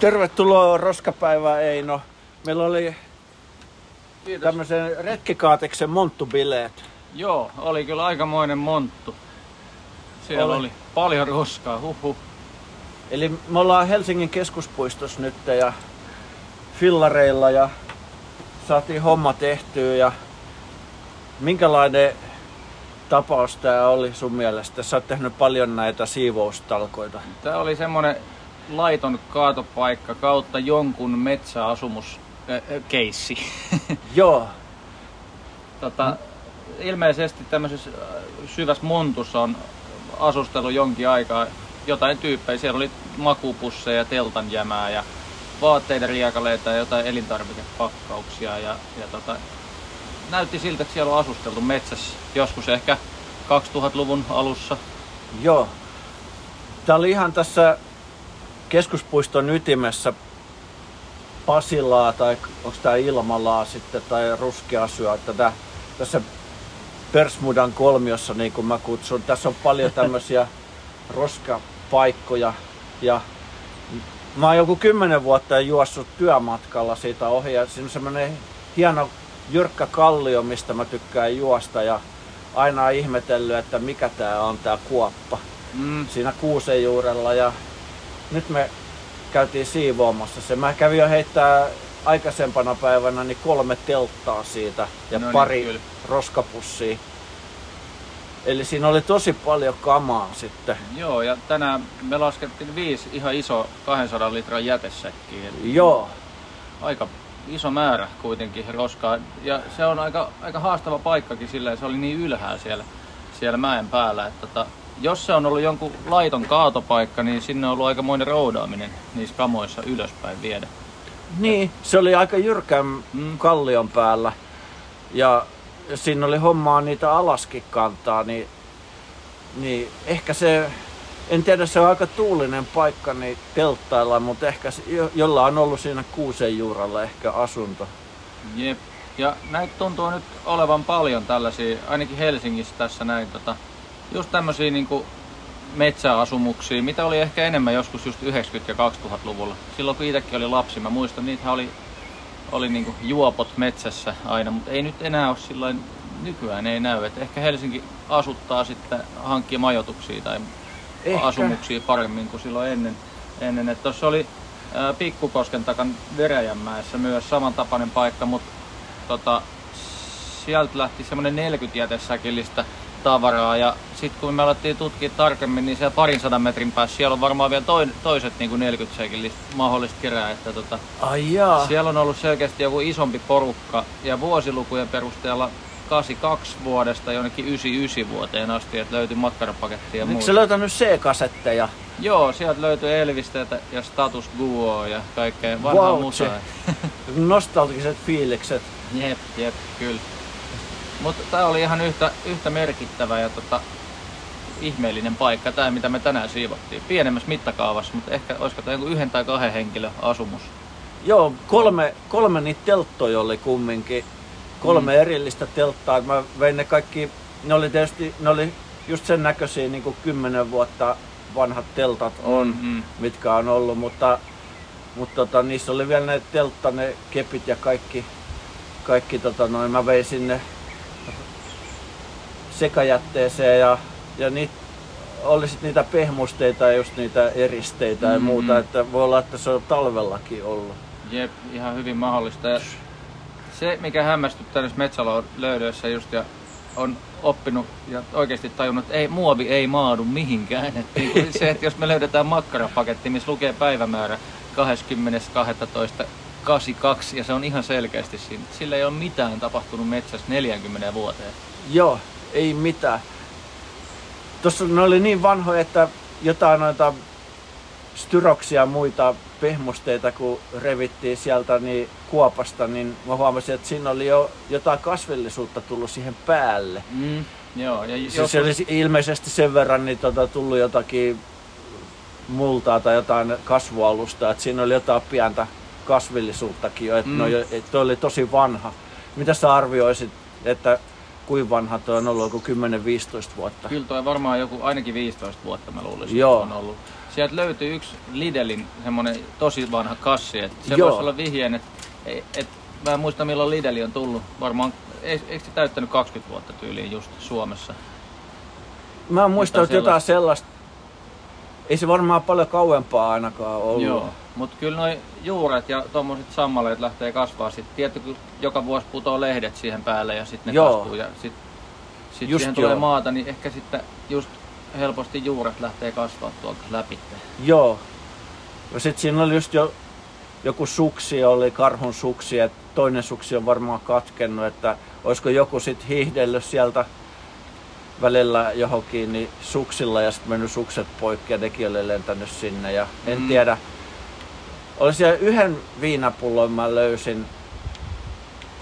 Tervetuloa Roskapäivä Eino. Meillä oli Kiitos. tämmöisen retkikaateksen monttubileet. Joo, oli kyllä aikamoinen monttu. Siellä Oli. oli, paljon roskaa, huhhuh. Eli me ollaan Helsingin keskuspuistossa nyt ja fillareilla ja saatiin homma tehtyä ja minkälainen tapaus tää oli sun mielestä? Sä oot tehnyt paljon näitä siivoustalkoita. Tää oli semmonen laiton kaatopaikka kautta jonkun metsäasumus äh, äh, keissi. Joo, tota, ilmeisesti tämmöisessä syvässä montussa on asustellut jonkin aikaa jotain tyyppejä. Siellä oli makupusseja, teltan jämää ja vaatteiden riekaleita ja jotain elintarvikepakkauksia. Ja, ja tota, näytti siltä, että siellä on asusteltu metsässä joskus ehkä 2000-luvun alussa. joo. Tää oli ihan tässä keskuspuiston ytimessä Pasilaa tai onko tää Ilmalaa sitten tai Ruskeasyö. Että tää, tässä Persmudan kolmiossa niin kuin mä kutsun. Tässä on paljon tämmöisiä roskapaikkoja ja mä oon joku kymmenen vuotta juossut työmatkalla siitä ohi ja siinä on semmoinen hieno jyrkkä kallio, mistä mä tykkään juosta ja aina on ihmetellyt, että mikä tää on tää kuoppa Mm, siinä kuusen juurella ja nyt me käytiin siivoamassa se. Mä kävin jo heittää aikaisempana päivänä niin kolme telttaa siitä ja No niin, pari kyllä. roskapussia. Eli siinä oli tosi paljon kamaa sitten. joo, ja tänään me laskettiin viisi ihan iso 200 litran jätesäkkiä. Joo, aika iso määrä kuitenkin roskaa. Ja se on aika, aika haastava paikkakin sillä se oli niin ylhäällä siellä, siellä mäen päällä. Että tota, jos se on ollut jonkun laiton kaatopaikka, niin sinne on ollut aikamoinen roudaaminen niissä kamoissa ylöspäin viedä. niin. Se oli aika jyrkän Mm. kallion päällä. Ja siinä oli hommaa niitä alaskin kantaa, niin, niin ehkä se, en tiedä, se on aika tuulinen paikka niin telttailla, mutta ehkä se, jo- jolla on ollut siinä kuusen juurella ehkä asunto. Jep. Ja näitä tuntuu nyt olevan paljon tällaisia, ainakin Helsingissä tässä näin, tota, just tämmöisiä niinku metsäasumuksia, mitä oli ehkä enemmän joskus just 90- ja 2000-luvulla. Silloin kun itsekin oli lapsi, mä muistan, niitä oli, oli niinku juopot metsässä aina, mutta ei nyt enää ole sillä nykyään ei näy. Et ehkä Helsinki asuttaa sitten hankkia majoituksia tai Ehkä. asumuksia paremmin kuin silloin ennen. ennen. että tuossa oli ää, Pikkukosken takan Veräjänmäessä myös samantapainen paikka, mutta tota, sieltä lähti semmoinen 40 jätesäkillistä tavaraa ja sitten kun me alettiin tutkia tarkemmin, niin siellä parin sadan metrin päässä siellä on varmaan vielä toi, toiset niin kuin 40 säkillistä mahdollista kerää, että tota, Ai jaa. siellä on ollut selkeästi joku isompi porukka ja vuosilukujen perusteella 82 vuodesta jonnekin 99 vuoteen asti, että löytyi makkarapakettia ja muuta. se löytänyt C-kasetteja? Joo, sieltä löytyy Elvisteitä ja Status Quo ja kaikkea vanhaa Wow, musaa. Nostalgiset fiilikset. Jep, jep, kyllä. Mutta tämä oli ihan yhtä, yhtä merkittävä ja tota, ihmeellinen paikka, tämä mitä me tänään siivottiin. Pienemmässä mittakaavassa, mutta ehkä olisiko tämä yhden tai kahden henkilön asumus. Joo, kolme, kolme niitä telttoja oli kumminkin. Kolme mm. erillistä telttaa. Mä vein ne kaikki, ne oli tietysti, ne oli just sen näköisiä niin kuin kymmenen vuotta vanhat teltat on, Mm. mitkä on ollut, mutta, mutta tota, niissä oli vielä ne teltta, ne kepit ja kaikki, kaikki tota noin, mä vein sinne sekajätteeseen ja, ja niitä oli sit niitä pehmusteita ja just niitä eristeitä ja Mm. muuta, että voi olla, että se on talvellakin ollut. Jep, ihan hyvin mahdollista. Ja se, mikä hämmästyttää näissä metsälöydöissä just ja on oppinut ja oikeasti tajunnut, että ei, muovi ei maadu mihinkään. Että niin kuin se, että jos me löydetään makkarapaketti, missä lukee päivämäärä 20.12.82 ja se on ihan selkeästi siinä. Sillä ei ole mitään tapahtunut metsässä 40 vuoteen. Joo, ei mitään. Tuossa ne oli niin vanhoja, että jotain noita styroksia ja muita pehmusteita, kun revittiin sieltä niin kuopasta, niin mä huomasin, että siinä oli jo jotain kasvillisuutta tullut siihen päälle. Mm, joo, ja Siis se oli ilmeisesti sen verran niin tota, tullut jotakin multaa tai jotain kasvualusta, että siinä oli jotain pientä kasvillisuuttakin jo, että Mm. no, että toi oli tosi vanha. Mitä sä arvioisit, että kuinka vanha toi on ollut, joku 10-15 vuotta? kyllä toi varmaan joku ainakin 15 vuotta mä luulisin, Joo. on ollut. sieltä löytyy yksi Lidelin semmonen tosi vanha kassi, että se Joo. voisi olla vihjeen, että et, mä en muista milloin Lideli on tullut, varmaan, ei- eikö se täyttänyt 20 vuotta tyyliin just Suomessa? Mä muistan, että Jotain jotain sellaista. Ei se varmaan paljon kauempaa ainakaan ollut. Joo, mutta kyllä noi juuret ja tommoset sammaleet lähtee kasvaa sitten. Tietty, kun joka vuosi putoo lehdet siihen päälle ja sitten ne Joo. kasvuu ja sitten sit Just siihen tulee joo. maata, niin ehkä sitten just helposti juuret lähtee kasvaa tuolta läpi. Joo. Ja sit siinä oli just jo joku suksi, oli karhun suksi, että toinen suksi on varmaan katkennut, että olisiko joku sit hiihdellyt sieltä välillä johonkin niin suksilla ja sitten mennyt sukset poikki ja nekin oli lentänyt sinne ja en Mm. tiedä. Oli siellä yhden viinapullon mä löysin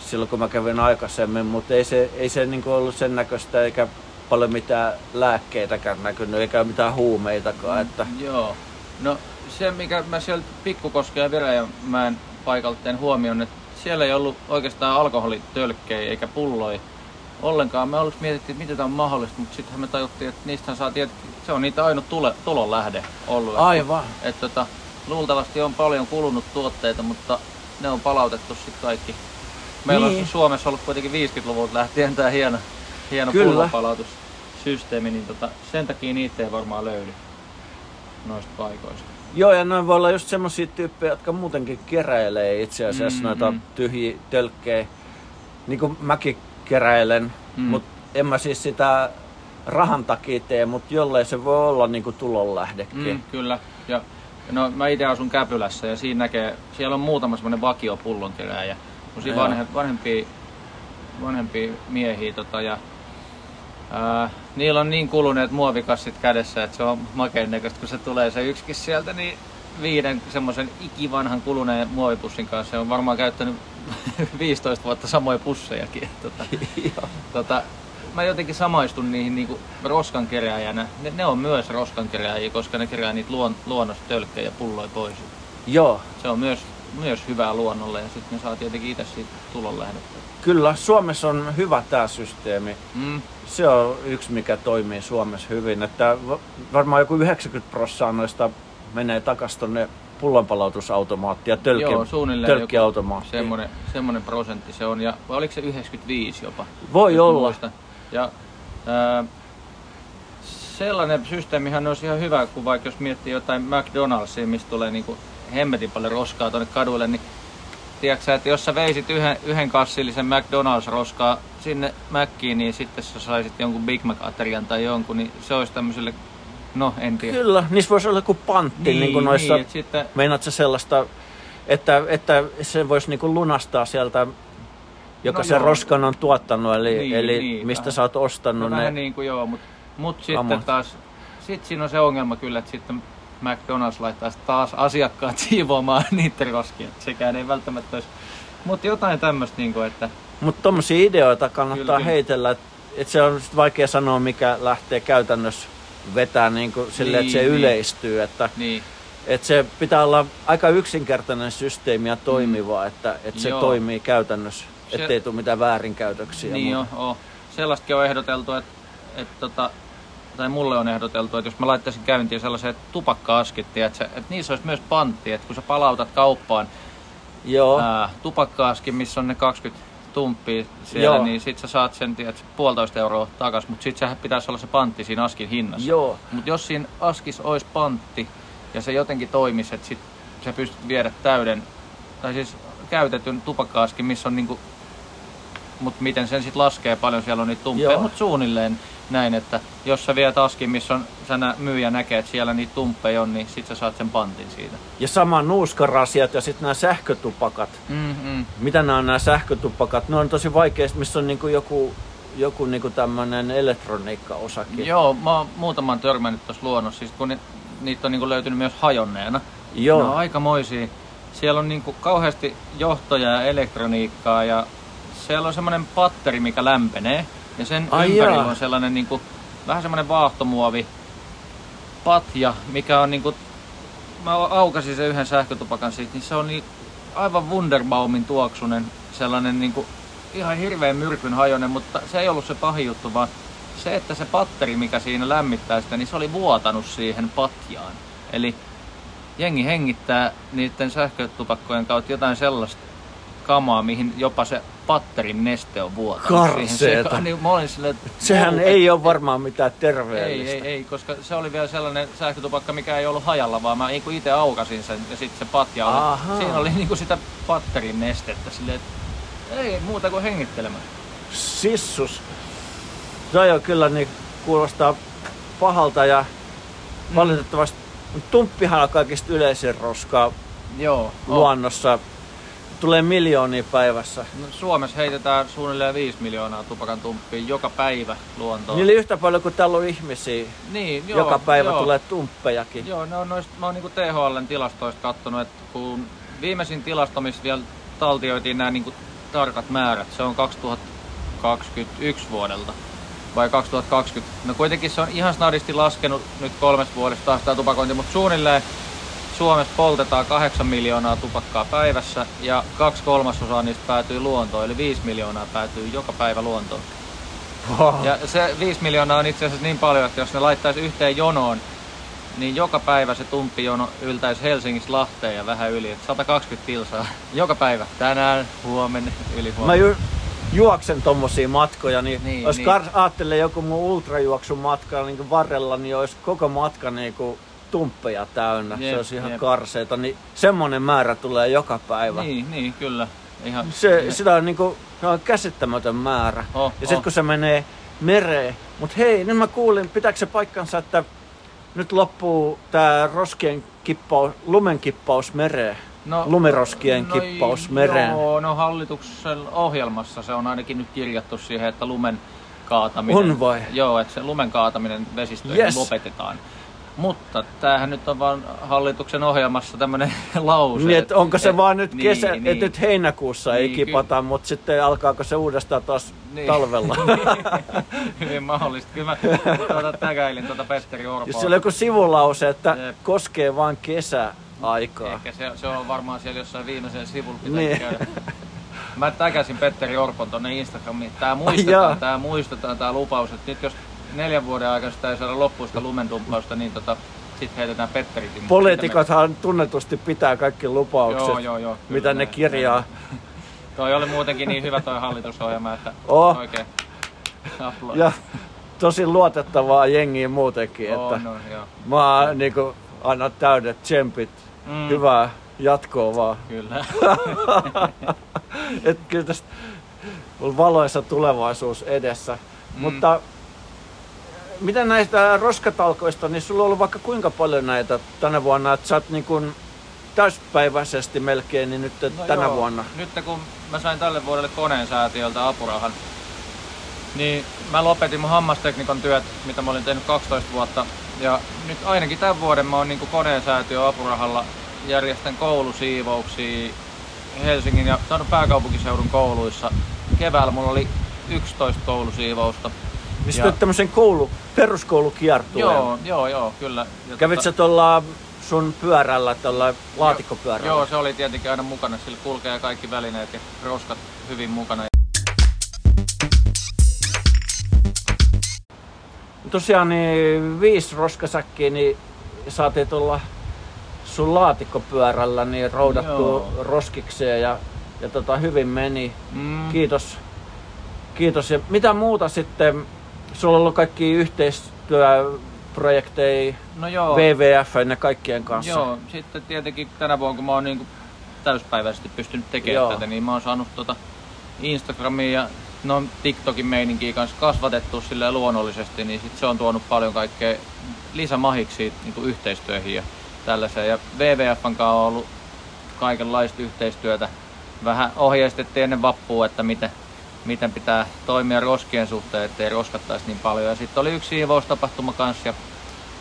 silloin kun mä kävin aikaisemmin, mutta ei se, ei se niinku ollut sen näköistä eikä paljon mitään lääkkeitäkään näkynyt eikä mitään huumeitakaan. Että Joo. No se, mikä mä sieltä Pikkukosken ja Viräjänmäen paikalta tein huomioon, että siellä ei ollut oikeastaan alkoholitölkkejä eikä pulloja ollenkaan. Me aluksi mietittiin, että miten tämä on mahdollista, mutta sittenhän me tajuttiin, että niistähän saa tietenkin, se on niitä ainut tule, tulon lähde ollut. Että- Aivan. Että tota, luultavasti on paljon kulunut tuotteita, mutta ne on palautettu sitten kaikki. Meillä Niin. on Suomessa ollut kuitenkin 50-luvulta lähtien tämä hieno, hieno pullonpalautussysteemi, niin tota, sen takia niitä ei varmaan löydy noista paikoista. Joo, ja noin voi olla just semmosia tyyppejä, jotka muutenkin keräilee itse asiassa mm, noita mm. tyhjiä tölkkejä. Niin kuin mäkin keräilen, Mm. mutta en mä siis sitä rahan takia tee, mutta jollei se voi olla niin kuin tulonlähdekin. Mm, kyllä. Ja, no, mä itse asun Käpylässä ja siinä näkee, siellä on muutama semmoinen vakio pullonkerääjä. Semmosia Joo. vanhe, vanhempia, vanhempia miehiä tota, ja ää, niillä on niin kuluneet muovikassit kädessä, että se on makeen näköistä, kun se tulee se yksikin sieltä, niin viiden semmoisen ikivanhan kuluneen muovipussin kanssa. On varmaan käyttänyt 15 vuotta samoja pussejakin. Tota, tota, mä jotenkin samaistun niihin niinku roskankerääjänä. Ne, ne on myös roskankerääjiä, koska ne kerää niitä luon, luonnosta tölkkejä ja pulloja pois. Joo, Se on myös, myös hyvää luonnolle ja sitten ne saa tietenkin itse siitä tulonlähdettä. kyllä Suomessa on hyvä tämä systeemi. Mm, Se on yksi, mikä toimii Suomessa hyvin. Että va- varmaan joku 90 prosenttia noista menee takaisin tonne pullonpalautusautomaatti ja tölkki, Joo, suunnilleen tölkkiautomaatti. semmonen, semmonen prosentti se on. Ja, vai oliko se 95 jopa? Voi Nyt olla. muistan. Ja ää, sellainen systeemihän olisi ihan hyvä, kun vaikka jos miettii jotain McDonald'sia, mistä tulee niinku hemmetin paljon roskaa tuonne kaduille, niin tiedätkö että jos sä veisit yhden, yhden kassillisen McDonald's-roskaa sinne Mäkkiin, niin sitten sä saisit jonkun Big Mac-aterian tai jonkun, niin se olisi tämmöiselle, no en tiedä. Kyllä, niissä voisi olla joku pantti niin, niin kuin noissa. niin, sitten, Meinaat sä sellaista, että, että se voisi niin kuin lunastaa sieltä, joka No no se joo. roskan on tuottanut, eli, Niin, eli niin, mistä vähän- sä oot ostanut no ne. niin kuin joo, mutta mut sitten Kamot. taas, sit siinä on se ongelma kyllä, että sitten McDonald's laittaa taas asiakkaat siivoamaan niiden roskia. Sekään ei välttämättä olisi, mutta jotain tämmöistä niin kuin, että Mutta tommosia ideoita kannattaa Kyllä, kyllä. heitellä, että et se on sit vaikea sanoa, mikä lähtee käytännössä vetää niin kuin silleen, että se Niin, niin. yleistyy. Että, niin, että se pitää olla aika yksinkertainen systeemi ja toimiva, että, että se Mm. Joo. toimii käytännössä, Se- ettei tule mitään väärinkäytöksiä. niin on, on. Sellaistakin on ehdoteltu, että, että tota, tai mulle on ehdoteltu, että jos mä laittaisin käyntiin sellaiset tupakka-askit, tiedätkö, että niissä olisi myös pantti, että kun sä palautat kauppaan Joo, ää, tupakka-askin, missä on ne 20 tumppia siellä, Joo. niin sit sä saat sen tiedät, puolitoista euroa takas, mutta sit sehän pitäisi olla se pantti siinä askin hinnassa. joo. Mutta jos siinä askissa olisi pantti ja se jotenkin toimisi, että sit sä pystyt viedä täyden, tai siis käytetyn tupakka-askin, missä on niinku, mutta miten sen sitten laskee, paljon siellä on niitä tumppeja, mutta suunnilleen näin, että jos sä viet askin, missä on, sä nä, myyjä näkee, että siellä niitä tumppeja on, niin sit sä saat sen pantin siitä. Ja sama nuuskarasiat ja sitten nämä sähkötupakat. Mm-hmm. Mitä nämä on nämä sähkötupakat? Ne on tosi vaikea, missä on niinku joku, joku niinku tämmöinen elektroniikkaosakin. Joo, mä oon muutaman törmännyt tuossa luonnossa, siis kun ni, niitä on niinku löytynyt myös hajonneena. Joo. Ne on aikamoisia. Siellä on niinku kauheasti johtoja ja elektroniikkaa ja siellä on semmoinen patteri, mikä lämpenee. Ja sen Ai ympärillä jaa. on sellainen niinku, vähän semmoinen vaahtomuovi patja, mikä on niinku, mä aukasin sen yhden sähkötupakan siitä, niin se on niin aivan Wunderbaumin tuoksunen, sellainen niinku, ihan hirveän myrkyn hajonen, mutta se ei ollut se pahin juttu, vaan se, että se patteri, mikä siinä lämmittää sitä, niin se oli vuotanut siihen patjaan. Eli jengi hengittää niiden sähkötupakkojen kautta jotain sellaista kamaa, mihin jopa se patterin neste on vuotanut. Karseeta. Niin mä olin että Sehän wow, ei ole varmaan mitään terveellistä. ei, ei, ei, koska se oli vielä sellainen sähkötupakka, mikä ei ollut hajalla, vaan mä itse aukasin sen ja sitten se patja oli. Siinä oli niinku sitä patterin nestettä silleen, että ei muuta kuin hengittelemään. Sissus. Toi on kyllä niin kuulostaa pahalta ja Mm. valitettavasti tumppihan on kaikista yleisin roska Joo. on. Tulee miljoonia päivässä. No, Suomessa heitetään suunnilleen 5 miljoonaa tupakan tumppia joka päivä luontoon. Niillä yhtä paljon kuin täällä on ihmisiä. niin, joo, Joka päivä joo. tulee tumppejakin. Joo, ne on noista, mä oon niinku THLn tilastoista kattonut, että kun viimeisin tilasto, missä vielä taltioitiin nämä niinku tarkat määrät, se on 2021 vuodelta vai 2020. No kuitenkin se on ihan snadisti laskenut nyt kolmesta vuodesta taas tämä tupakointi, mutta suunnilleen Suomessa poltetaan 8 miljoonaa tupakkaa päivässä ja kaksi kolmasosaa niistä päätyy luontoon, eli 5 miljoonaa päätyy joka päivä luontoon. Wow. Ja se 5 miljoonaa on itse asiassa niin paljon, että jos ne laittaisi yhteen jonoon, niin joka päivä se tumppijono yltäisi Helsingissä Lahteen ja vähän yli. Et 120 kilsaa joka päivä. Tänään, huomenna, yli Mä huomenna. ju- juoksen tommosia matkoja, niin, Niin, jos niin. niin. ajattelee joku mun ultrajuoksun matka niin varrella, niin olisi koko matka niin kuin tumppeja täynnä. Jep, se olisi ihan jep. karseita, niin semmonen määrä tulee joka päivä. Niin, niin, kyllä. Ihan, Se, sitä on, niinku, se on käsittämätön määrä. Oh, ja sitten oh. kun se menee mereen. Mut hei, nyt mä kuulin, pitääkö se paikkansa, että nyt loppuu tää roskien kippaus, lumen kippaus mereen. lumiroskien kippaus mereen. No Joo, no hallituksen ohjelmassa se on ainakin nyt kirjattu siihen, että lumen kaataminen... On vai? Joo, että se lumen kaataminen vesistöihin Yes. lopetetaan. Mutta tämähän nyt on vaan hallituksen ohjelmassa tämmöinen lause. Niin, että onko se et- vaan nyt niin, kesä, niin. että nyt heinäkuussa ei Niin, kipata, mutta sitten alkaako se uudestaan taas Niin. talvella. Hyvin mahdollista. Kyllä mä tuota, tägäilin tuota Petteri Orpoa. Jos siellä on joku sivulause, että Jep. koskee vain kesäaikaa. Ehkä se, se on varmaan siellä jossain viimeisen sivulla pitää Niin. käydä. Mä täkäsin Petteri Orpon tonne Instagramiin. Tää muistetaan, tää muistetaan tää lupaus, että nyt jos neljän vuoden aikana sitä ei saada loppuun sitä lumendumppausta, niin tota, sit heitetään Petterikin. Poliitikothan tunnetusti pitää kaikki lupaukset, Joo, joo, joo. mitä ne kirjaa. Toi oli muutenkin niin hyvä toi hallitusohjelma, että Oh. oikein aplodit. Ja tosi luotettavaa jengiä muutenkin, että On, on, joo. mä niinku annan täydet tsempit. Mm, Hyvää jatkoa vaan. Kyllä. Et kyllä tästä on valoisa tulevaisuus edessä. Mm. Mutta miten näistä roskatalkoista, niin sulla on ollut vaikka kuinka paljon näitä tänä vuonna, että sä oot niin kuin täyspäiväisesti melkein niin nyt tänä joo. vuonna. Nyt kun mä sain tälle vuodelle koneen säätiöltä apurahan, niin mä lopetin mun hammasteknikon työt, mitä mä olin tehnyt 12 vuotta. Ja nyt ainakin tämän vuoden mä oon niin koneen säätiö apurahalla järjestän koulusiivouksia Helsingin ja pääkaupunkiseudun kouluissa. Keväällä mulla oli 11 koulusiivousta. Niin sä tämmöisen koulu, peruskoulukiertueen. Joo, joo, joo, kyllä. Ja Kävit tota- sä tuolla sun pyörällä, tuolla laatikkopyörällä? Joo, se oli tietenkin aina mukana, sillä kulkee kaikki välineet ja roskat hyvin mukana. Tosiaan niin viisi roskasäkkiä, niin saatiin tulla sun laatikkopyörällä niin roudattua Joo. roskikseen ja, ja tota, hyvin meni. Mm. Kiitos. Kiitos. Ja mitä muuta sitten? Sulla on ollut kaikki yhteistyöprojekteja No joo. WWF ja kaikkien kanssa. Joo, sitten tietenkin tänä vuonna kun mä oon niinku täyspäiväisesti pystynyt tekemään Joo. tätä, niin mä oon saanut tota Instagramiin ja no TikTokin meininkiä kanssa kasvatettu silleen luonnollisesti, niin sit se on tuonut paljon kaikkea lisämahiksi niinku yhteistyöhön ja tällaiseen. Ja WWFn kanssa on ollut kaikenlaista yhteistyötä. Vähän ohjeistettiin ennen vappua, että miten, miten pitää toimia roskien suhteen, ettei roskattaisi niin paljon. Ja sitten oli yksi siivoustapahtuma kanssa ja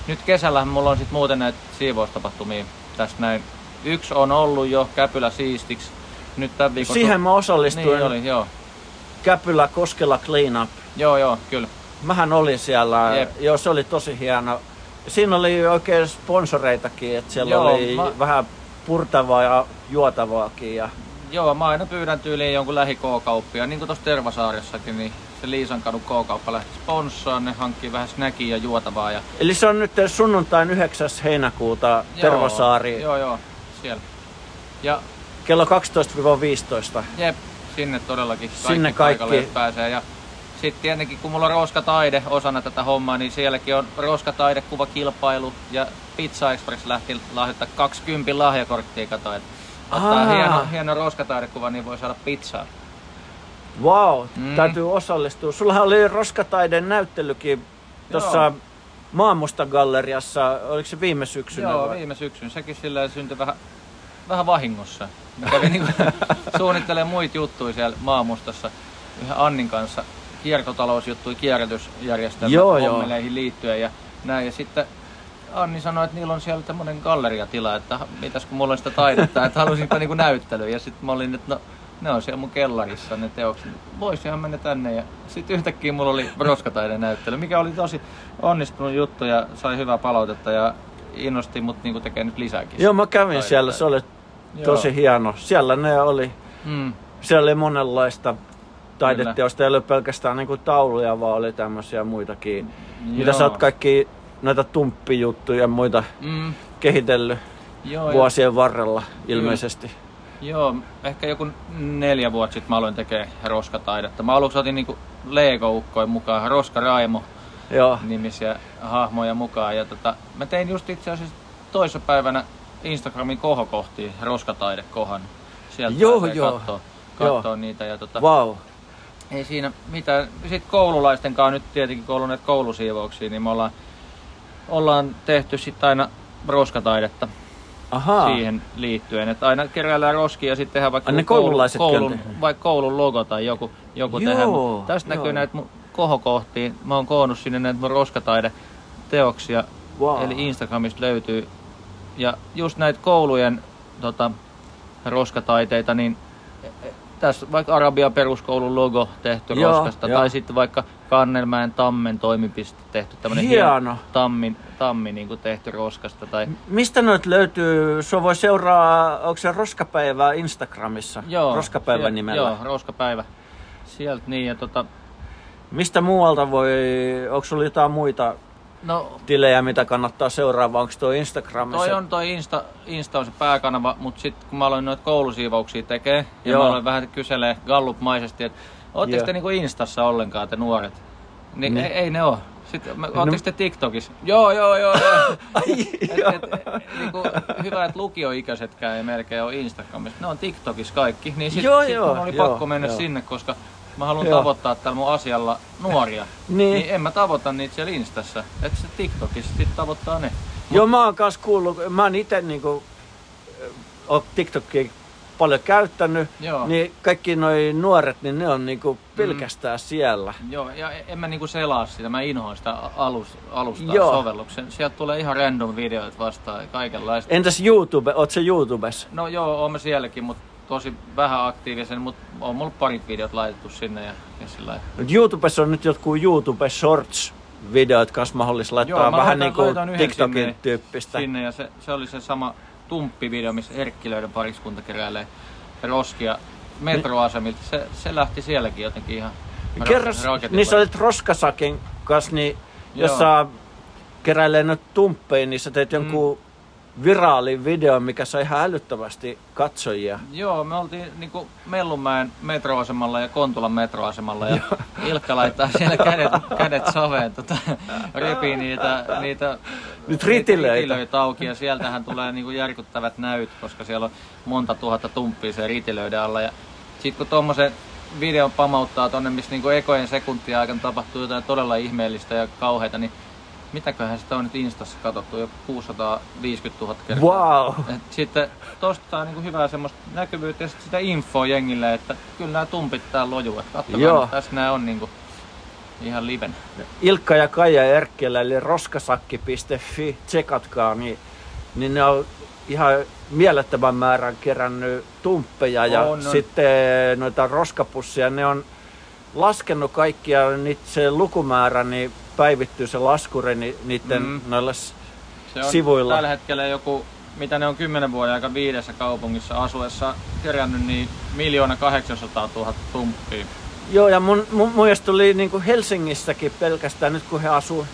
nyt kesällä mulla on sitten muuten näitä siivoustapahtumia tässä näin. Yksi on ollut jo Käpylä siistiksi. Nyt tämän viikon... Siihen mä osallistuin. Niin oli, joo. Käpylä Koskela Clean Up. Joo, joo, kyllä. Mähän olin siellä. Jep. Joo, se oli tosi hieno. Siinä oli oikein sponsoreitakin, että siellä Joo, oli mä- vähän purtavaa ja juotavaakin. Ja... Joo, mä aina pyydän tyyliin jonkun lähi K-kauppia, niin kuin tuossa Tervasaaressakin, niin se Liisan kadun K-kauppa lähti sponssaan, ne hankkii vähän snackia ja juotavaa. Ja... Eli se on nyt sunnuntain 9. heinäkuuta Tervasaari. Joo, joo, siellä. Ja kello 12-15. Jep, sinne todellakin kaikki, sinne kaikki. paikalle pääsee. Ja sitten tietenkin kun mulla on roskataide osana tätä hommaa, niin sielläkin on roskataidekuvakilpailu ja Pizza Express lähti lahjoittaa 20 lahjakorttia, kato, että ottaa hieno, hieno roskataidekuva, niin voi saada pizzaa. Wow, mm. täytyy osallistua. Sulla oli roskataiden näyttelykin tuossa Maamusta galleriassa, oliko se viime syksynä? Joo, vai? viime syksyn. Sekin sillä syntyi vähän, vähän vahingossa. Mä kävin niinku suunnittelemaan muita juttuja siellä Maamustassa yhden Annin kanssa kiertotalousjuttuja kierrätysjärjestelmä joo, hommeleihin liittyen ja näin. Ja sitten Anni sanoi, että niillä on siellä tämmöinen galleriatila, että mitäs kun mulla on sitä taidetta, että halusinpa niinku näyttelyä. Ja sitten mä olin, että no ne on siellä mun kellarissa ne teokset. Voisihan mennä tänne. Ja sitten yhtäkkiä mulla oli roskataiden näyttely, mikä oli tosi onnistunut juttu ja sai hyvää palautetta ja innosti mut niinku tekee nyt lisääkin. Joo, mä kävin taidetta. siellä, se oli tosi Joo. hieno. Siellä ne oli, mm. siellä oli monenlaista taideteosta, ei ole pelkästään niinku tauluja, vaan oli tämmöisiä muitakin. Joo. Mitä sä oot kaikki noita tumppijuttuja ja muita mm. kehitellyt Joo, vuosien ja... varrella ilmeisesti. Kyllä. Joo, ehkä joku neljä vuotta sitten mä aloin tekemään roskataidetta. Mä aluksi otin niinku Lego-ukkoja mukaan, Roska Raimo Joo. nimisiä hahmoja mukaan. Ja tota, mä tein just itse asiassa päivänä Instagramin kohokohtiin roskataidekohan. Sieltä joo, joo. katsoa, katsoa joo. niitä. Ja tota, wow. Ei siinä mitään. Sitten koululaisten kanssa nyt tietenkin kun ollut koulusiivouksia, niin me ollaan, ollaan tehty sitten aina roskataidetta Aha. siihen liittyen. Että aina keräillään roskia ja sitten tehdään vaikka Ai, koulun, koulun, vaikka koulun logo tai joku, joku joo, tehdään. Tästä joo. näkyy näitä mun kohokohtiin. Mä oon koonnut sinne näitä mun roskataide-teoksia. Wow. Eli Instagramista löytyy. Ja just näitä koulujen tota, roskataiteita, niin tässä vaikka Arabian peruskoulun logo tehty joo, roskasta, joo. tai sitten vaikka Kannelmäen Tammen toimipiste tehty tämmöinen hieno tammi, tammi niin kuin tehty roskasta. Tai... Mistä noit löytyy? Sua voi seuraa, onko se Roskapäivä Instagramissa? Joo. Roskapäivä sieltä, nimellä? Joo, Roskapäivä. Sieltä niin ja tota... Mistä muualta voi, onko sulla jotain muita no, tilejä, mitä kannattaa seuraa, vai onko tuo Instagramissa? Toi on toi Insta, Insta on se pääkanava, mutta sitten kun mä aloin noita koulusiivauksia tekee, ja Joo. mä aloin vähän kyselee Gallup-maisesti, että ootteko te niinku Instassa ollenkaan te nuoret? Niin, niin. Ei, ei ne oo. Sitten, no. ootteko te TikTokissa? Joo, joo, joo. joo. Ai, et, et, et, niinku, hyvä, että lukioikäisetkään ei melkein ole Instagramissa. Ne on TikTokissa kaikki. Niin sitten sit mun oli joo, pakko mennä joo. sinne, koska mä haluan Joo. tavoittaa tällä mun asialla nuoria, niin. niin en mä tavoita niitä siellä Instassa. Että se TikTokissa sit tavoittaa ne. Mut... Joo, mä oon kanssa kuullut, mä oon itse niinku, TikTokia paljon käyttänyt, Joo. niin kaikki noin nuoret, niin ne on niinku pelkästään mm. siellä. Joo, ja en mä niinku selaa sitä, mä inhoan sitä alus, alusta Joo. sovelluksen. Sieltä tulee ihan random videoita vastaan ja kaikenlaista. Entäs YouTube, oot se YouTubessa? No joo, oon mä sielläkin, mutta tosi vähän aktiivisen, mutta on mulla parit videot laitettu sinne ja, ja sillä YouTubessa on nyt jotkut YouTube Shorts videot kanssa mahdollista laittaa Joo, vähän niin kuin TikTokin sinne, tyyppistä. Sinne ja se, se oli se sama tumppi-video, missä Erkkilöiden pariskunta keräilee roskia metroasemilta. Se, se lähti sielläkin jotenkin ihan Kerros, niin sä olit Roskasakin kanssa, niin Joo. jos sä keräilee nyt tumppeja, niin sä teet jonkun mm viraali video, mikä sai ihan älyttävästi katsojia. Joo, me oltiin niinku Mellunmäen metroasemalla ja Kontulan metroasemalla ja Ilkka laittaa siellä kädet, kädet saveen, tota, repii niitä, niitä Nyt ritilöitä. ritilöitä auki ja sieltähän tulee niinku järkyttävät näyt, koska siellä on monta tuhatta tumppia se ritilöiden alla ja sitten kun tuommoisen videon pamauttaa tonne, missä niinku ekojen sekuntia aikana tapahtuu jotain todella ihmeellistä ja kauheita, niin mitäköhän sitä on nyt Instassa katsottu jo 650 000 kertaa. Wow. Et sitten tosta on niin hyvää semmoista näkyvyyttä ja sitä infoa jengille, että kyllä nämä tumpit täällä lojuu. Että katsokaa, Joo. tässä nämä on niin kuin ihan liven. Ilkka ja Kaija Erkkelä eli roskasakki.fi, tsekatkaa, niin, niin ne on ihan mielettömän määrän kerännyt tumppeja ja on, on. sitten noita roskapussia. Ne on laskenut kaikkia niitä se lukumäärä, niin päivittyy se laskuri ni, niiden mm. noilla se on sivuilla. tällä hetkellä joku, mitä ne on kymmenen vuoden aika viidessä kaupungissa asuessa kerännyt, niin miljoona 800 000 tumppia. Joo, ja mun, mun mielestä tuli niin kuin Helsingissäkin pelkästään, nyt kun he asuu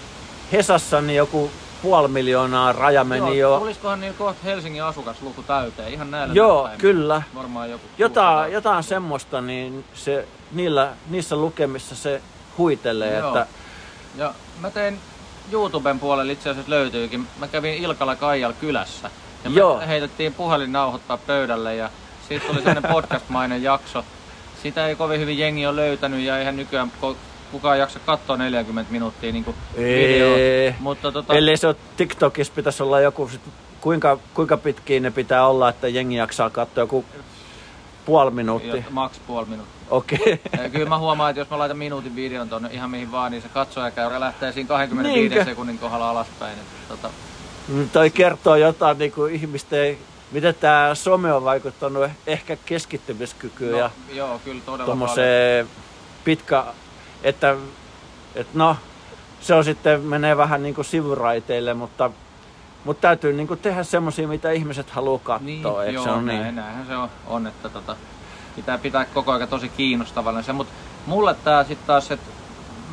Hesassa, niin joku puoli miljoonaa raja meni Joo, jo. tulisikohan niin kohta Helsingin asukasluku täyteen, ihan näillä Joo, näppäimillä. kyllä. Varmaan joku Jotain, 600. jotain semmoista, niin se, niillä, niissä lukemissa se huitelee, Joo. että Ja mä tein YouTuben puolelle itse asiassa löytyykin. Mä kävin Ilkala Kaijal kylässä. Ja me Joo. heitettiin puhelin nauhoittaa pöydälle ja siitä tuli sellainen podcast-mainen jakso. Sitä ei kovin hyvin jengi ole löytänyt ja eihän nykyään kukaan jaksa katsoa 40 minuuttia niin videoa. Mutta tota, ellei se ole TikTokissa pitäisi olla joku, kuinka, kuinka pitkiä ne pitää olla, että jengi jaksaa katsoa joku puoli minuuttia. maks puoli minuuttia. Okei. Ja kyllä mä huomaan, että jos mä laitan minuutin videon tonne ihan mihin vaan, niin se katsojakäyrä lähtee siinä 25 Niinkö? sekunnin kohdalla alaspäin. Että, tota, Mm, Toi kertoo jotain niin kuin ihmisten, miten tämä some on vaikuttanut ehkä keskittymiskykyyn no, ja joo, kyllä todella pitkä, että, että no, se on sitten, menee vähän niin kuin sivuraiteille, mutta, mutta täytyy niin kuin tehdä semmoisia, mitä ihmiset haluaa katsoa, Niin, joo, se ole näin, niin? näinhän se on, on että tota, pitää pitää koko ajan tosi kiinnostavana se, mutta mulle tää sitten taas, että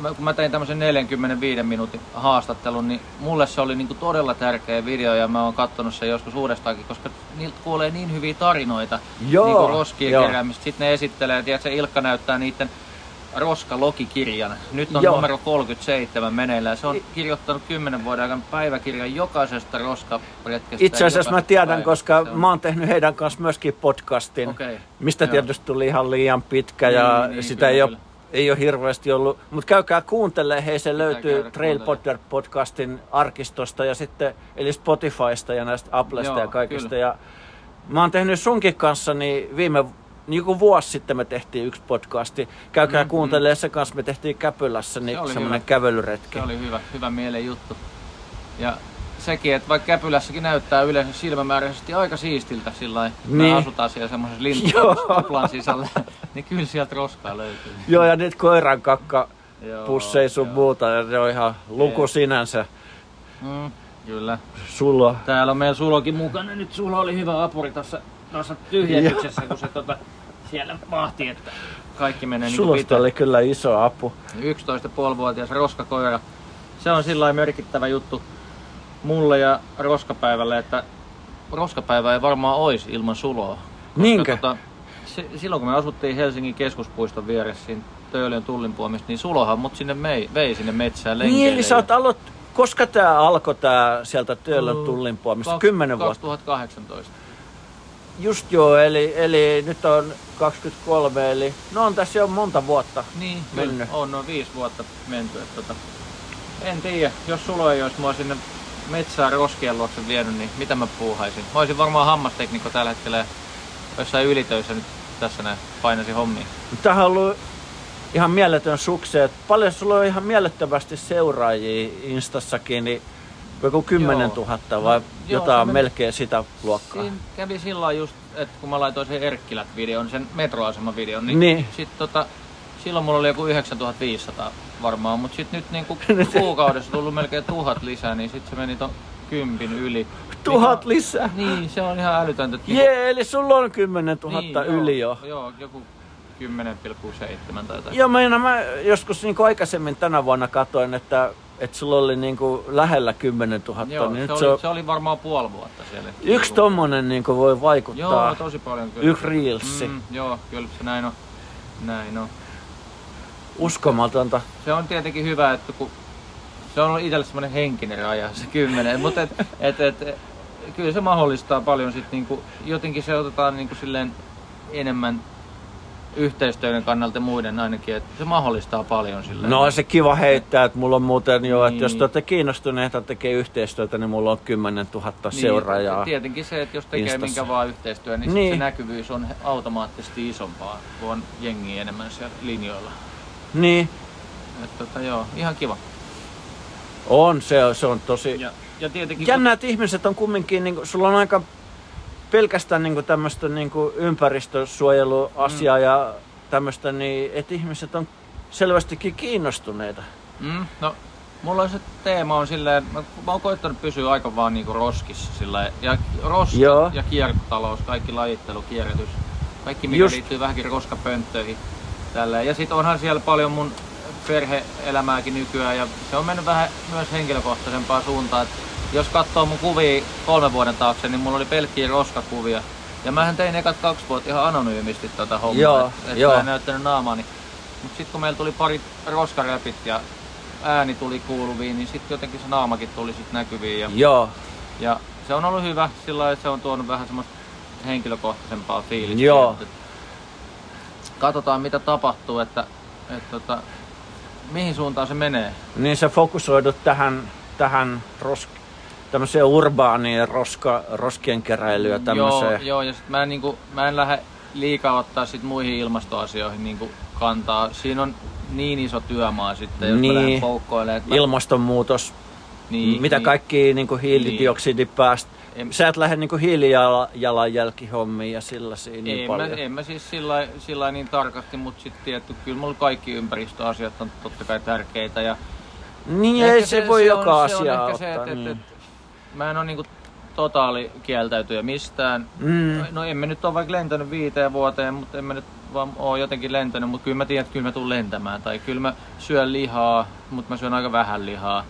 mä- kun mä tein tämmöisen 45 minuutin haastattelun, niin mulle se oli niinku todella tärkeä video ja mä oon kattonut sen joskus uudestaankin, koska niiltä kuulee niin hyviä tarinoita Joo, niinku roskien keräämistä. Sitten ne esittelee, tiedätkö, Ilkka näyttää niiden Roska-logikirjan. Nyt on Joo. numero 37 meneillään. Se on kirjoittanut 10 vuoden aikana päiväkirjan jokaisesta roskapretkestä. Itse asiassa mä tiedän, päivä. koska on- mä oon tehnyt heidän kanssa myöskin podcastin, Okei. mistä Joo. tietysti tuli ihan liian pitkä ja Niin, niin, sitä kyllä, ei, ole, ei ole hirveästi ollut. Mutta käykää kuuntelemaan, hei se löytyy käydä Trail. Potter podcastin arkistosta ja sitten, eli Spotifysta ja näistä Applesta Joo, ja kaikista. kyllä. Ja mä oon tehnyt sunkin kanssa, niin viime niin joku vuosi sitten me tehtiin yksi podcasti. Käykää Mm, mm, kuuntelemaan se kanssa, me tehtiin Käpylässä, niin Se semmoinen hyvä. kävelyretki. Se oli hyvä, hyvä mielen juttu. Ja sekin, että vaikka Käpylässäkin näyttää yleensä silmämääräisesti aika siistiltä sillä lailla, Niin. asutaan siellä semmoisessa lintuplan sisällä, niin kyllä sieltä roskaa löytyy. Joo, ja nyt koiran kakka Joo, pusseja sun joo. muuta, ja se on ihan luku Jee. sinänsä. Mm, kyllä. Sulla. Täällä on meillä Sulokin mukana. Nyt sulla oli hyvä apuri tuossa, tuossa tyhjennyksessä, kun se tota, siellä vahti, että kaikki menee niin kuin Sulosta oli kyllä iso apu. 11,5-vuotias roskakoira. Se on sillä merkittävä juttu mulle ja roskapäivälle, että roskapäivä ei varmaan olisi ilman suloa. Koska Niinkö? Tota, se, silloin kun me asuttiin Helsingin keskuspuiston vieressä siinä Töölön tullinpuomista, niin sulohan mut sinne mei, vei sinne metsään lenkeille. Niin, eli sä oot aloit... Koska tää alkoi tää sieltä Töölön Mm, tullin puomista? Kaks- Kymmenen vuotta. 2018. Just joo, eli, eli nyt on 23, eli no on tässä jo monta vuotta. Niin, Mennyt. kyllä, on noin viisi vuotta menty. Että tota, en tiedä, jos sulla ei olisi mua sinne metsään roskien luokse vienyt, niin mitä mä puuhaisin? Mä olisin varmaan hammasteknikko tällä hetkellä jossain ylitöissä nyt tässä näin painasin hommia. Tämähän on ollut ihan mieletön sukse. Paljon sulla on ihan mielettömästi seuraajia Instassakin, niin joku 10 Joo. 000 vai No, joo, jotain meni- melkein sitä luokkaa. Siinä kävi sillä just, että kun mä laitoin sen Erkkilät-videon, sen metroasema-videon, niin, Niin. sit tota, silloin mulla oli joku 9500 varmaan, mutta sitten nyt niinku kuukaudessa tullut melkein tuhat lisää, niin sitten se meni ton kympin yli. Tuhat Mikä- lisää. Niin, se on ihan älytöntä. että niinku- Jee, eli sulla on 10 000 niin, yli jo. Joo, joku 10,7 tai jotain. Joo, mä, mä joskus niin aikaisemmin tänä vuonna katoin, että, että sulla oli niin kuin lähellä 10 000. Joo, niin se, nyt oli, se on, se oli varmaan puoli vuotta siellä. yksi tommonen niin kuin voi vaikuttaa. Joo, tosi paljon kyllä. Yksi reelsi. Mm, joo, kyllä se näin on. Näin on. Uskomatonta. Se on tietenkin hyvä, että kun se on itselle semmoinen henkinen raja, se kymmenen, mutta et, et, et, et, kyllä se mahdollistaa paljon sit niinku, jotenkin se otetaan niinku silleen enemmän yhteistyön kannalta muiden ainakin, että se mahdollistaa paljon silleen. No on se kiva heittää, että mulla on muuten jo, että jos Niin. te olette kiinnostuneita tekee yhteistyötä, niin mulla on 10 000 Niin, seuraajaa. Tietenkin se, että jos tekee Instassa. minkä vaan yhteistyö, niin, niin. Niin. se näkyvyys on automaattisesti isompaa, kun on jengiä enemmän siellä linjoilla. Niin, Et, tota, joo, ihan kiva. on se, se on tosi... Ja, ja tietenkin... Jännä, että ihmiset on kumminkin, niin kuin, sulla on aika pelkästään niin tämmöistä niin ympäristösuojeluasiaa mm. ja tämmöistä, niin että ihmiset on selvästikin kiinnostuneita. Mm, no, mulla on se teema on silleen, mä, mä oon koittanut pysyä aika vaan niinku roskissa silleen, ja roska Joo. ja kiertotalous, kaikki lajittelu, kierrätys, kaikki mikä Just. liittyy vähänkin roskapönttöihin. Tälleen. Ja sitten onhan siellä paljon mun perhe-elämääkin nykyään ja se on mennyt vähän myös henkilökohtaisempaan suuntaan. Et jos katsoo mun kuvia kolme vuoden taakse, niin mulla oli pelkkiä roskakuvia. Ja mähän tein ekat kaksi vuotta ihan anonyymisti tota hommaa, Joo, et, et joo. mä en näyttänyt naamaani. Mut sitten kun meillä tuli pari roskaräpit ja ääni tuli kuuluviin, niin sitten jotenkin se naamakin tuli sit näkyviin. Ja, Joo, ja se on ollut hyvä sillä lailla, että se on tuonut vähän semmoista henkilökohtaisempaa fiilistä. Joo. Katsotaan mitä tapahtuu, että, että, että mihin suuntaan se menee. niin sä fokusoidut tähän, tähän rosk, tämmöiseen urbaaniin roska, roskien keräilyä Joo, tämmöiseen. joo, ja sit mä en, niinku, mä en lähde liikaa ottaa sit muihin ilmastoasioihin niinku kantaa. Siinä on niin iso työmaa sitten, jos Niin. mä että mä- Ilmastonmuutos, niin, mitä niin, kaikki niin kuin hiilidioksidipääst. En- Sä et lähde niin kuin hiilijalanjälkihommiin ja sellaisia niin en, paljon. mä, en mä siis sillä sillä niin tarkasti, mutta sitten tietty, kyllä mulla kaikki ympäristöasiat on totta kai tärkeitä. Ja Niin ei se, voi joka on, asia se on ottaa. se, että, niin. että mä en ole niinku totaali kieltäytyjä mistään. Mm. No en mä nyt ole vaikka lentänyt viiteen vuoteen, mutta en mä nyt vaan ole jotenkin lentänyt, mutta kyllä mä tiedän, että kyllä mä tulen lentämään. Tai kyllä mä syön lihaa, mutta mä syön aika vähän lihaa.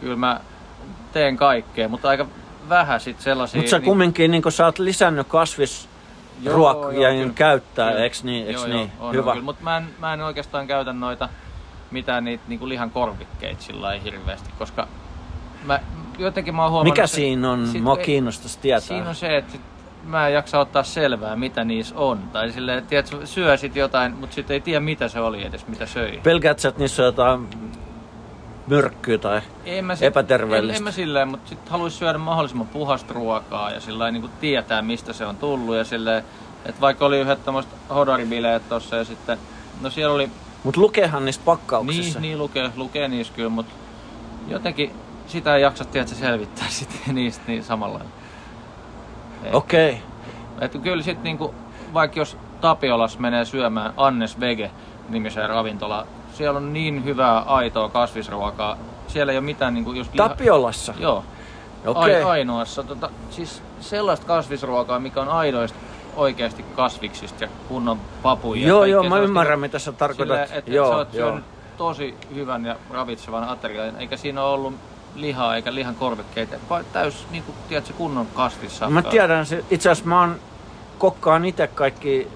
Kyllä mä teen kaikkea, mutta aika vähän sit sellaisia... Mutta sä niin- kumminkin niin sä oot lisännyt kasvisruokia joo, kyllä. käyttää, Kyllä. eiks niin? Eiks joo, niin? Joo, on, Hyvä. mutta mä en, mä en oikeastaan käytä noita mitään niitä niinku lihan korvikkeita sillä hirveästi, koska mä, jotenkin mä oon huomannut... Mikä siinä on? sit Mua kiinnostaisi tietää. Siinä on se, että sit mä en jaksa ottaa selvää, mitä niissä on. Tai silleen, että tiedät, syö sit jotain, mutta sitten ei tiedä, mitä se oli edes, mitä söi. Pelkäät sä, että niissä on jotain myrkkyä tai... En mä epäterveellistä. En, en mä silleen, mutta sitten haluaisi syödä mahdollisimman puhasta ruokaa ja sillä niin tietää, mistä se on tullut. Ja silleen, että vaikka oli yhdet tämmöiset hodaribileet tossa ja sitten, no siellä oli, Mut lukeehan niissä pakkauksissa. niin, niin lukee, lukee niissä kyllä, mutta jotenkin sitä ei jaksa tiedä, selvittää sitten niistä niin samalla. Okei. Okay. Että kyllä sitten niinku, vaikka jos Tapiolas menee syömään Annes Vege nimiseen ravintolaan, siellä on niin hyvää aitoa kasvisruokaa. Siellä ei ole mitään niinku just liha- Tapiolassa? Joo. Okei. Ai, ainoassa. Tota, siis sellaista kasvisruokaa, mikä on aidoista oikeasti kasviksista ja kunnon papuja. ja Joo, joo, mä ymmärrän mitä sä tarkoitat. silleen, että joo, sä oot joo. tosi hyvän ja ravitsevan aterian, eikä siinä ole ollut lihaa eikä lihan korvikkeita, vaan täys niin kuin, tiedätkö, kunnon kasvissa. Mä tiedän, se- itse asiassa mä oon kokkaan itse kaikki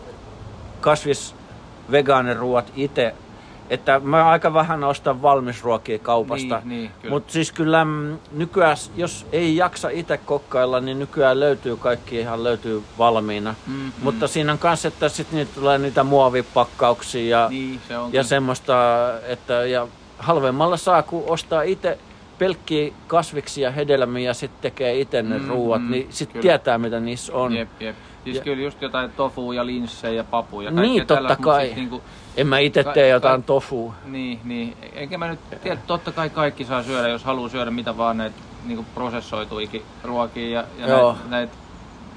kasvis vegaaniruuat itse. Että mä aika vähän ostan valmisruokia kaupasta. Niin, niin. Mutta siis kyllä mm, nykyään, jos ei jaksa itse kokkailla, niin nykyään löytyy kaikki ihan löytyy valmiina. Mm, mm. Mutta siinä on kanssa, että sitten niitä tulee niitä muovipakkauksia ja, Niin, se ja semmoista, että ja halvemmalla saa, kun ostaa itse pelkkiä kasviksia, hedelmiä ja sitten tekee itse ne Mm, ruuat, mm, niin sitten tietää, mitä niissä on. Jep, jep. Siis Ja- kyllä just jotain tofu ja linssejä ja papuja. Niin, totta kai. Sit niinku, En mä itse Ka- tee jotain ka- tofua. niin, niin. Enkä mä nyt tiedä, totta kai kaikki saa syödä, jos haluaa syödä mitä vaan näitä niinku prosessoituikin ruokia ja, ja Joo. näitä, näitä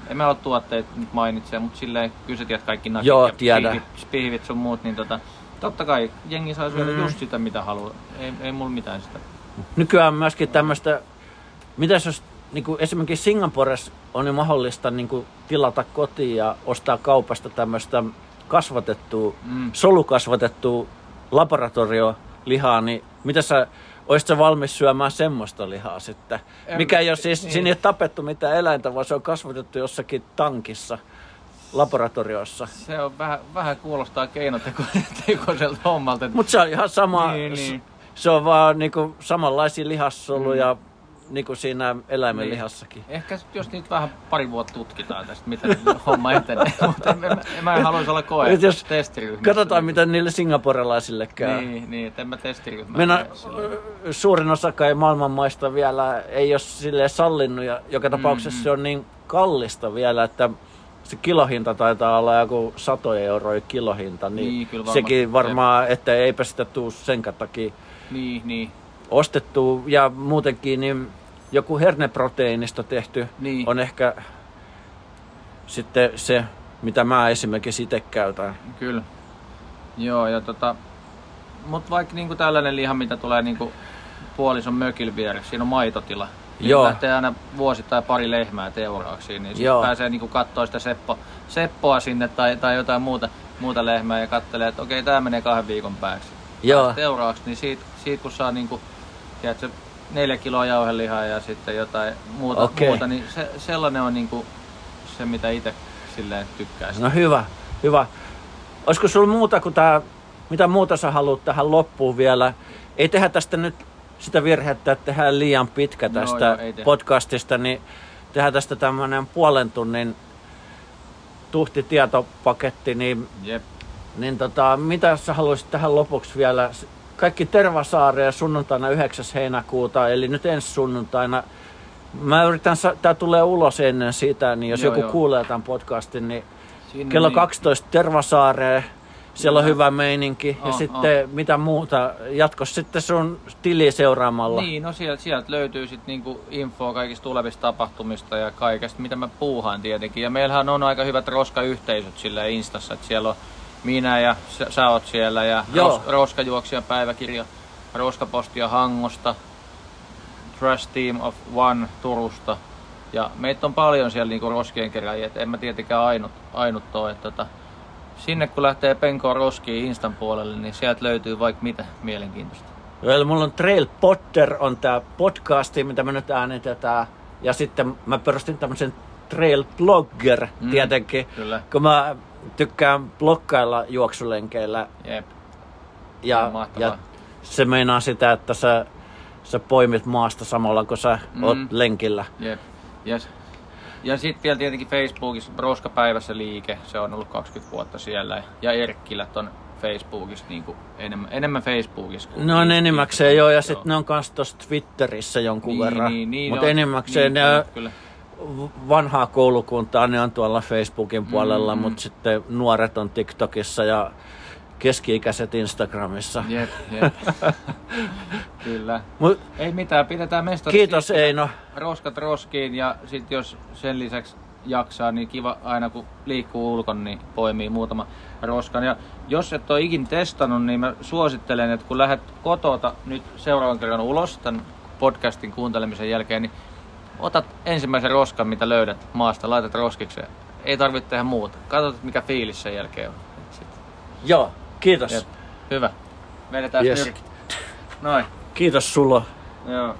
en mä ole tuotteet nyt mainitse, mutta silleen kyllä sä tiedät kaikki nakit Joo, ja tiedän. pihvit, pihvit sun muut, niin tota, totta kai jengi saa syödä mm. just sitä mitä haluaa. Ei, ei mulla mitään sitä. Nykyään myöskin tämmöistä, mitäs jos niin kuin esimerkiksi Singaporessa on jo mahdollista niin kuin tilata kotiin ja ostaa kaupasta tämmöistä kasvatettua, Mm. solukasvatettua laboratoriolihaa, niin mitä sä, olisit sä valmis syömään semmoista lihaa sitten? En- Mikä ei ole siis, niin. siinä ei ole tapettu mitään eläintä, vaan se on kasvatettu jossakin tankissa, laboratoriossa. Se on vähän, vähän kuulostaa keinotekoiselta hommalta. Mutta se on ihan sama, Niin, niin. Se on vaan niinku samanlaisia lihassoluja mm. niinku siinä eläimen Niin. lihassakin. Ehkä jos niitä vähän pari vuotta tutkitaan tästä, miten homma etenee. Mutta en, en, en, mä en haluaisi olla koe jos testiryhmässä. Katsotaan, mitä niille singaporelaisille käy. Niin. Niin, niin, että en mä testiryhmää. Silloin. suurin osa kai maailmanmaista vielä ei ole sille sallinnut ja joka tapauksessa Mm. se on niin kallista vielä, että se kilohinta taitaa olla joku satoja euroja kilohinta, niin, Niin, varmasti. sekin varmaan, että eipä sitä tuu sen takia Niin, niin. ostettu ja muutenkin niin joku herneproteiinista tehty Niin. on ehkä sitten se, mitä mä esimerkiksi itse käytän. Kyllä. Joo, ja tota... Mut vaikka niinku tällainen liha, mitä tulee niinku puolison mökillä vieressä, siinä on maitotila. Niin Joo. lähtee aina vuosittain pari lehmää teuraaksiin, niin sitten pääsee niinku katsoa sitä Seppo, Seppoa sinne tai, tai jotain muuta. muuta lehmää ja katselee, että okei, tämä menee kahden viikon pääksi. Joo. Teuraaksi, niin siitä, siitä kun saa niinku, tiedätkö, neljä kiloa jauhelihaa ja sitten jotain muuta, Okei. muuta niin se, sellainen on niinku se, mitä itse silleen tykkäisin. No hyvä, hyvä. Olisiko sulla muuta kuin tää, mitä muuta sä haluat tähän loppuun vielä? Ei tehdä tästä nyt sitä virhettä, että tehdään liian pitkä Joo, tästä joo, ei tehdä. podcastista, niin tehdään tästä tämmönen puolen tunnin tuhti tietopaketti, niin, Jep. niin tota, mitä sä haluaisit tähän lopuksi vielä? Kaikki Tervasaareen sunnuntaina 9. heinäkuuta, eli nyt ensi sunnuntaina. Mä yritän, tää tulee ulos ennen sitä, niin jos Joo, joku joo. kuulee tämän podcastin, niin Siinä Kello niin- 12 Tervasaareen. Siellä on hyvä meininki. Ja Oh, sitten mitä muuta, jatkos sitten sun tili seuraamalla. Niin, no sieltä, sieltä löytyy sitten niinku infoa kaikista tulevista tapahtumista ja kaikesta, mitä mä puuhaan tietenkin. Ja meillähän on aika hyvät roskayhteisöt sillä Instassa, että siellä on minä ja sä, sä oot siellä ja Joo. ros, roskajuoksija päiväkirja, roskapostia Hangosta, Trash Team of One Turusta. Ja meitä on paljon siellä niinku roskien keräjiä, et en mä tietenkään ainut, ainut ole. Että tota, sinne kun lähtee penkoon roskiin Instan puolelle, niin sieltä löytyy vaikka mitä mielenkiintoista. Well, mulla on Trail Potter on tää podcasti, mitä me nyt äänitetään. Ja sitten mä perustin tämmöisen Trail Blogger Mm, tietenkin. Kyllä, Kun mä tykkään blokkailla juoksulenkeillä. jep. Ja, ja se meinaa sitä, että sä, sä poimit maasta samalla, kun sä Mm. oot lenkillä. Jep. Yes. Ja sitten vielä tietenkin Facebookissa Roskapäivässä liike, se on ollut 20 vuotta siellä. Ja Erkkilät on Facebookissa niin kuin enemmän, enemmän Facebookissa kuin Ne on enimmäkseen joo, ja sitten ne on tossa Twitterissä jonkun niin, verran. Niin, niin, Mutta on. enimmäkseen niin, ne kyllä, kyllä. Vanhaa koulukuntaa, ne on tuolla Facebookin puolella, Mm. mutta sitten nuoret on TikTokissa ja keski-ikäiset Instagramissa. Jep, jep. kyllä. Mut, Ei mitään, pidetään mestat kiitos siistinä. Eino. Roskat roskiin ja sitten jos sen lisäksi jaksaa, niin kiva aina kun liikkuu ulkon, niin poimii muutama roskan. Ja jos et ole ikin testannut, niin mä suosittelen, että kun lähdet kotota nyt seuraavan kerran ulos tämän podcastin kuuntelemisen jälkeen, niin otat ensimmäisen roskan, mitä löydät maasta, laitat roskikseen. Ei tarvitse tehdä muuta. Katsot, mikä fiilis sen jälkeen on. Sitten. Joo, kiitos. Jep. Hyvä. Vedetään Yes. nyrkit. Noin. Kiitos sulla. Joo.